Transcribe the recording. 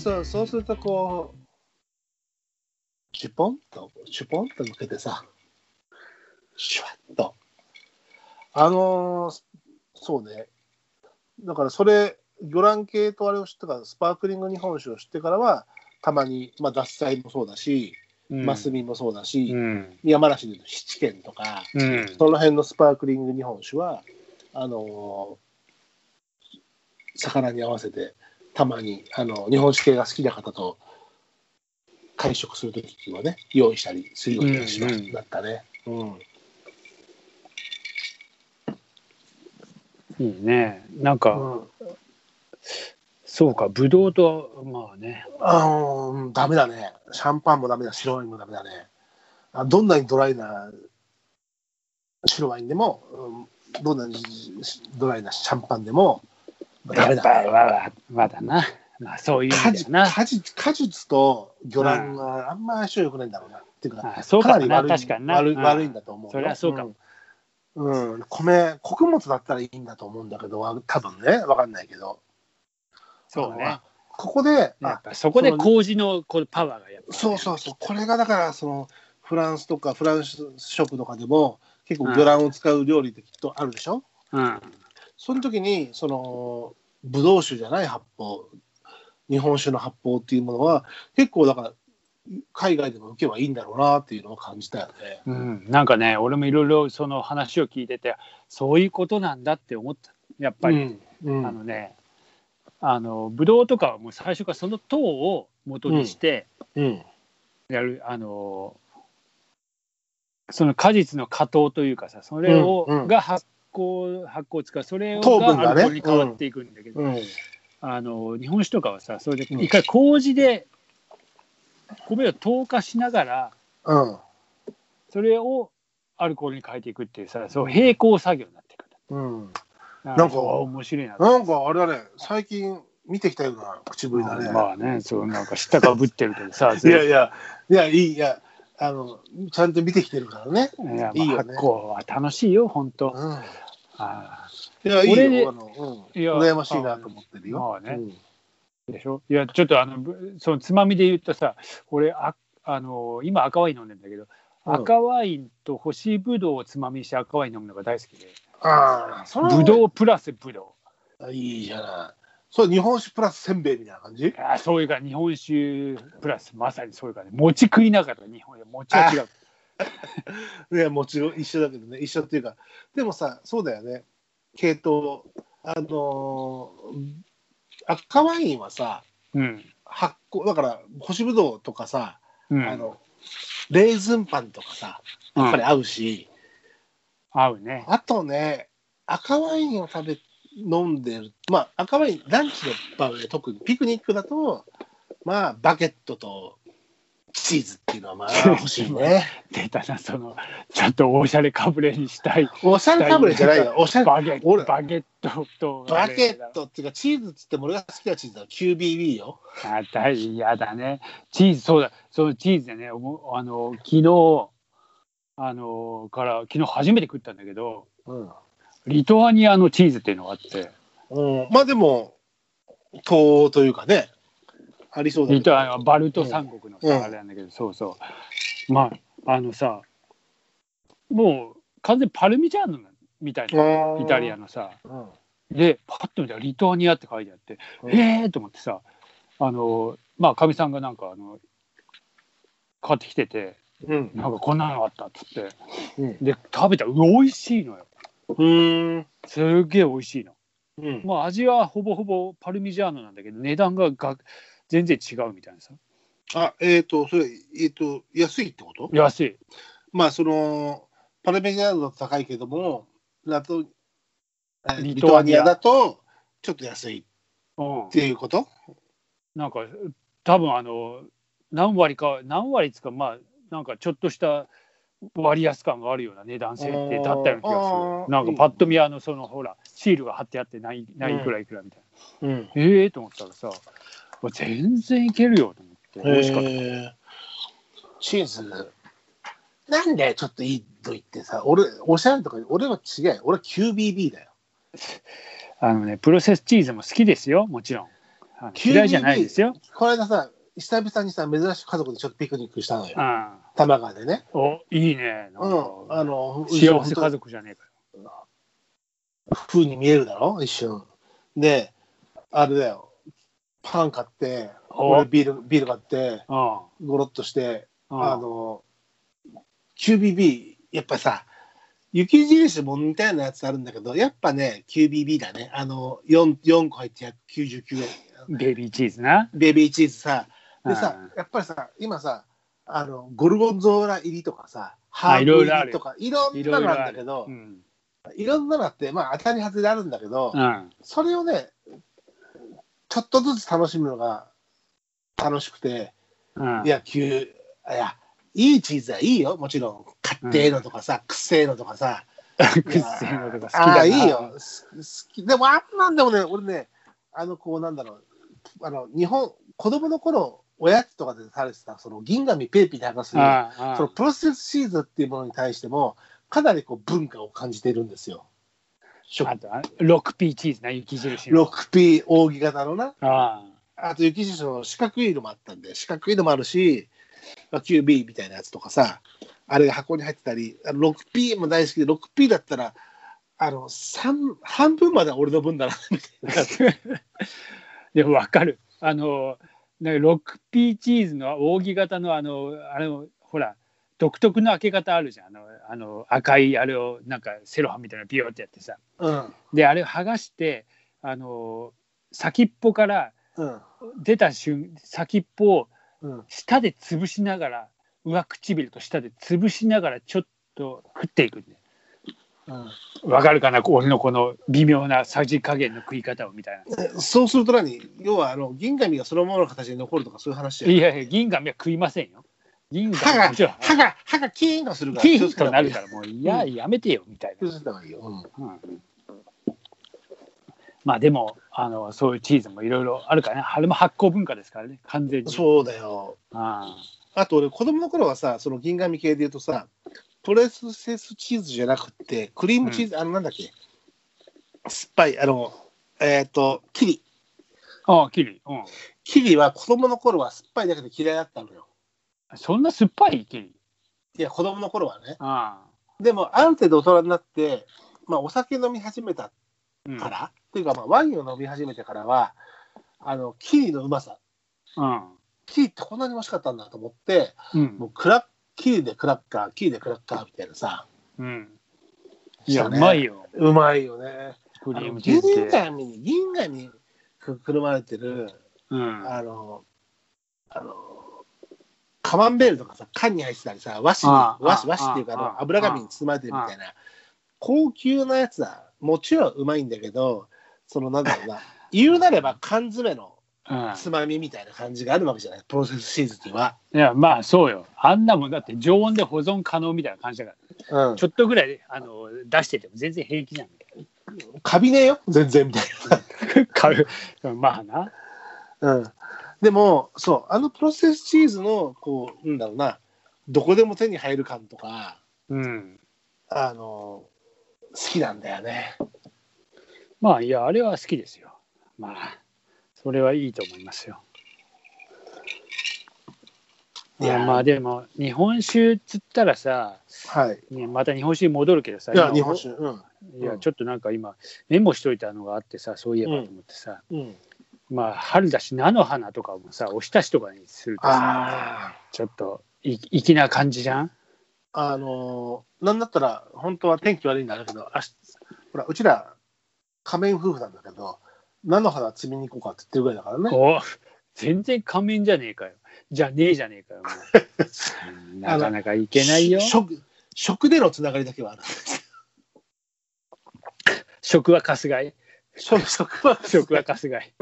そう、そうするとこう、チュポンと、チュポンと抜けてさ、シュワッと。あのーそうね。だからそれ、魚卵系とあれを知ってから、スパークリング日本酒を知ってからは、たまに、まあ、獺祭もそうだし、うんマスミもそうだし、うん。山梨でいうと七軒とか、うん。その辺のスパークリング日本酒は、あのー魚に合わせて、たまに、あの日本酒系が好きな方と会食するときはね、用意したりするようにしまうんうんなったね。うん。いいね。なんか、うんそうか、ブドウと、まあね。あダメだね。シャンパンもダメだ、白ワインもダメだね。あどんなにドライな白ワインでも、うんどんなにドライなシャンパンでも、ダメだ、やっぱね。まだ、な。まあ、そういう意果実味だな。果実果実と魚卵があんま相性良くないんだろうな。っていうか、あそうかもななり悪い確かにな悪いうん悪いんだと思うよ。そりゃそうかもうん。うん、米、穀物だったらいいんだと思うんだけど、わ多分ね、わかんないけど。そうねあ。ここで、やっぱそこで麹のこのパワーがやっぱ、そうそうそう、これがだから、そのフランスとかフランス食とかでも、結構魚卵を使う料理ってきっとあるでしょ、うん。その時に、その、ブドウ酒じゃない発泡、日本酒の発泡っていうものは、結構だから、海外でも受けはいいんだろうなっていうのを感じたよね。うん、なんかね、俺もいろいろその話を聞いてて、そういうことなんだって思った。やっぱり、うん。うん。あのね、あのブドウとかはもう最初からその糖を元にしてうん。やる、あのその果実の果糖というかさ、それを、が発酵発酵使う、それがアルコールに変わっていくんだけど、うん。あの日本酒とかはさ、それでうん。一回麹で米を糖化しながら、うん。それをアルコールに変えていくっていうさ、そう並行作業になっていくんだ。うん、ななんか面白いな。なんかあれだね、最近見てきたような口ぶりだね。まあね、そうなんか知ったかぶってるけどさ、いやいや、いや、いい、いや、あの、ちゃんと見てきてるからね。いや、いいよは楽しいよ、本当。うん。あいや、いいよ。あの、うん。いや羨ましいなと思ってるよ。まあねうんあでしょ？いや、ちょっとあの、ぶそのつまみで言うとさ、俺、ああの今赤ワイン飲んでんだけど、うん赤ワインと干しぶどうをつまみにして赤ワイン飲むのが大好きで、ああ、それぶどうプラスぶどう。いいじゃない。それ日本酒プラスせんべいみたいな感じ？う。あそういうか、日本酒プラス、まさにそういうかね、餅食いながら日本で餅は違う。いや、もちろん一緒だけどね、一緒っていうか、でもさ、そうだよね。系統、あのー赤ワインはさ、うん。発酵、だから、干しぶどうとかさ、うん、あの、レーズンパンとかさ、やっぱり合うし、合うね。あとね、赤ワインを食べ、飲んでる、まあ、赤ワイン、ランチの場で特に、ピクニックだと、まあ、バゲットとチーズっていうのは、まあ、欲しいね。出たな、その、ちょっとおしゃれかぶれにしたい。おしゃれタブレじゃないよ、おしゃれ。バゲ俺バゲットと。バゲットっていうか、チーズっつっても俺が好きなチーズは QBB よ。あ大嫌だね。チーズ、そうだ、そのチーズでね、あの昨日あのから、昨日初めて食ったんだけど、うん。リトアニアのチーズっていうのがあって、うん、まあでも、東というかね、ありそうだけどリトアニア、バルト三国のさ、うんあれなんだけど、そうそう。まあ、あのさ、もう完全にパルミジャーノみたいな、イタリアの。のさ、うんで、パッと見たらリトアニアって書いてあって、うんえーと思ってさ、あの、まあ、かみさんがなんか、あの、買ってきてて、うん。なんかこんなのあったっつって、うん。で、食べたら、う美味しいのよ。うん。すっげえ美味しいの。うん。まあ、味はほぼほぼパルミジャーノなんだけど、値段がが全然違うみたいなさ。あ、えっ、と、それ、えっ、と、安いってこと？安い。まあ、その、パルメジャーノだと高いけども、だと、えーリリトアニアだと、ちょっと安いっうんていうこと？なんか、多分あの、何割か、何割つか、まあ、なんかちょっとした割安感があるような値段設定だったような気がする。なんかパッと見、あの、そのほら、シールが貼ってあって、ない、ないいくらいくらみたいな。うん。ええー、と思ったらさ、全然いけるよと思って、美味しかった。えーチーズ、なんでちょっといいと言ってさ、俺、おしゃれとか、俺は違うよ。俺は QBB だよ。あのね、プロセスチーズも好きですよ、もちろん。嫌いじゃないですよ。この間さ、久々にさ、珍しく家族でちょっとピクニックしたのよ。うん。玉川でね。お、いいね。うん。あの、幸せ家族じゃねえか風に見えるだろ？一瞬。で、あれだよ。パン買って、ビール、ビール買って、よ。ゴロッとして、うん。あの、QBB、やっぱさ、雪印も似たようなやつあるんだけど、やっぱね、QBB だね。あの、4, 4個入って199円。ベビーチーズな。ベビーチーズさ。でさうん、やっぱりさ、今さ、あの、ゴルゴンゾーラ入りとかさ、ハーブ入りとか、いろんいなのなんだけどう、ん。いろんなのあって、まあ当たり外れあるんだけど、うん。それをね、ちょっとずつ楽しむのが楽しくて、うん。いや、急、いや、いいチーズはいいよ、もちろん。買ってえのとかさ、くっせえのとかさ。くっせえのとか好きだな。ああ、いいよ。す好き。でも、あんなんでもね、俺ね、あの、こう、なんだろう、あの、日本、子供の頃、おやつとかでされてた、その銀紙ペーピーで剥がす。そのプロセスチーズっていうものに対しても、かなりこう文化を感じてるんですよ。食あと、あ 6P チーズな、雪印の。6P 扇形のな。ああと、雪印の四角いのもあったんで、四角いのもあるし、まあ QB みたいなやつとかさ、あれが箱に入ってたり、あの 6P も大好きで、6P だったら、あの、三半分までは俺の分だな、みたいな。あ。でも分かる。あの、なんか 6P チーズの扇形の、あの、あれを、ほら、独特の開け方あるじゃん。あの、あの赤いあれを、なんかセロハンみたいなのピヨってやってさ。うん。で、あれを剥がして、あの、先っぽからうん。出た瞬先っぽをうん。舌で潰しながら上唇と舌で潰しながらちょっと食っていくんでうんわかるかな？俺のこの微妙なさじ加減の食い方をみたいな。えそうすると何？要はあの銀紙がそのままの形に残るとかそういう話いやいや銀紙は食いませんよ。銀歯が歯が歯がキーンとするから。キーンとなるからもういやうんやめてよみたい気をつけた方がいいよ、うん。な、うん。まあでもあのそういうチーズもいろいろあるからね。あれも発酵文化ですからね。完全に。そうだよ。ああと俺子供の頃はさその銀紙系で言うとさプレスセスチーズじゃなくてクリームチーズ、あのなんだっけ？酸っぱいあのえっ、とキリ。あああキリ、うん、キリは子供の頃は酸っぱいだけで嫌いだったのよ。そんな酸っぱいキリ？いや子供の頃はね。ああ。でもある程度大人になってまあお酒飲み始めたうんから、っていうかまあワインを飲み始めてからはあのキリのうまさ。うん。キリってこんなに美味しかったんだと思ってうん。もうクラッキリでクラッカーキリでクラッカーみたいなさ。うん。いや、ね。うまいよ。うまいよね。クリームチーズ。銀紙に銀紙にくくるまれてるうん。あのあのカマンベールとかさ缶に入ってたりさ和紙に和紙和紙っていうか油紙に包まれてるみたいな高級なやつはもちろんうまいんだけどそのなんだろうな。言うなれば缶詰のうんつまみみたいな感じがあるわけじゃない？プロセスチーズには。いや、まあそうよ。あんなもんだって常温で保存可能みたいな感じだから。うんちょっとぐらいあの出してても全然平気じゃんみたいカビねえよ？全然みたいな。買う。まあな。な。うん、でもそうあのプロセスチーズのこうなんだろうなどこでも手に入る感とかうん。あの好きなんだよね。まあいや、あれは好きですよ。まあ、それはいいと思いますよ。いや、まあでも、日本酒っつったらさ、はい。ね、また日本酒に戻るけどさ、いや今日本酒。うんいや、うんちょっとなんか今、メモしといたのがあってさ、そういえばと思ってさ、うん。まあ、春だし、菜の花とかもさ、おひたしとかにするとさ、あちょっとい粋な感じじゃん？あ、あのーなんだったら、本当は天気悪いんだけど、明日ほら、うちら仮面夫婦なんだけど、菜の花摘みに行こうかって言ってるぐらいだからね。お全然仮面じゃねえかよ。じゃねえじゃねえかよ。なかなかいけないよ。食食でのつながりだけはある。食はかすがい。食食は食はかすがい。